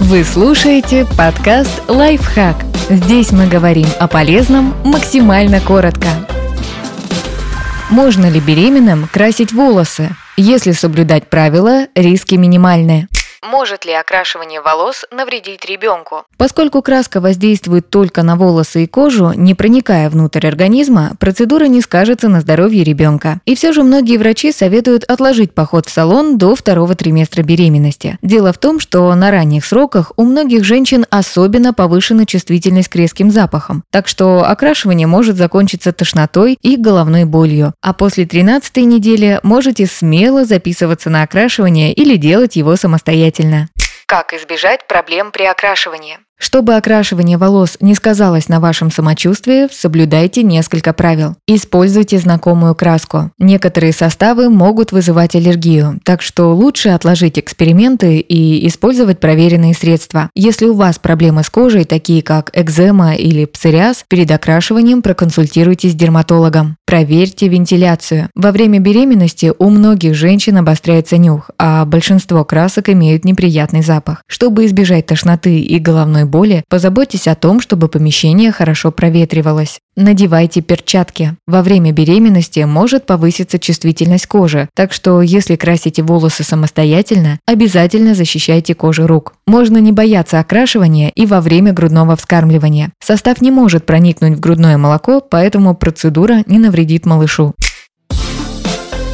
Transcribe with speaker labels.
Speaker 1: Вы слушаете подкаст «Лайфхак». Здесь мы говорим о полезном максимально коротко. Можно ли беременным красить волосы? Если соблюдать правила, риски минимальны.
Speaker 2: Может ли окрашивание волос навредить ребенку?
Speaker 1: Поскольку краска воздействует только на волосы и кожу, не проникая внутрь организма, процедура не скажется на здоровье ребенка. И все же многие врачи советуют отложить поход в салон до второго триместра беременности. Дело в том, что на ранних сроках у многих женщин особенно повышена чувствительность к резким запахам, так что окрашивание может закончиться тошнотой и головной болью. А после 13 недели можете смело записываться на окрашивание или делать его самостоятельно самостоятельно.
Speaker 2: Как избежать проблем при окрашивании?
Speaker 1: Чтобы окрашивание волос не сказалось на вашем самочувствии, соблюдайте несколько правил. Используйте знакомую краску. Некоторые составы могут вызывать аллергию, так что лучше отложить эксперименты и использовать проверенные средства. Если у вас проблемы с кожей, такие как экзема или псориаз, перед окрашиванием проконсультируйтесь с дерматологом. Проверьте вентиляцию. Во время беременности у многих женщин обостряется нюх, а большинство красок имеют неприятный запах. Чтобы избежать тошноты и головной боли, позаботьтесь о том, чтобы помещение хорошо проветривалось. Надевайте перчатки. Во время беременности может повыситься чувствительность кожи, так что если красите волосы самостоятельно, обязательно защищайте кожу рук. Можно не бояться окрашивания и во время грудного вскармливания. Состав не может проникнуть в грудное молоко, поэтому процедура не навредит малышу.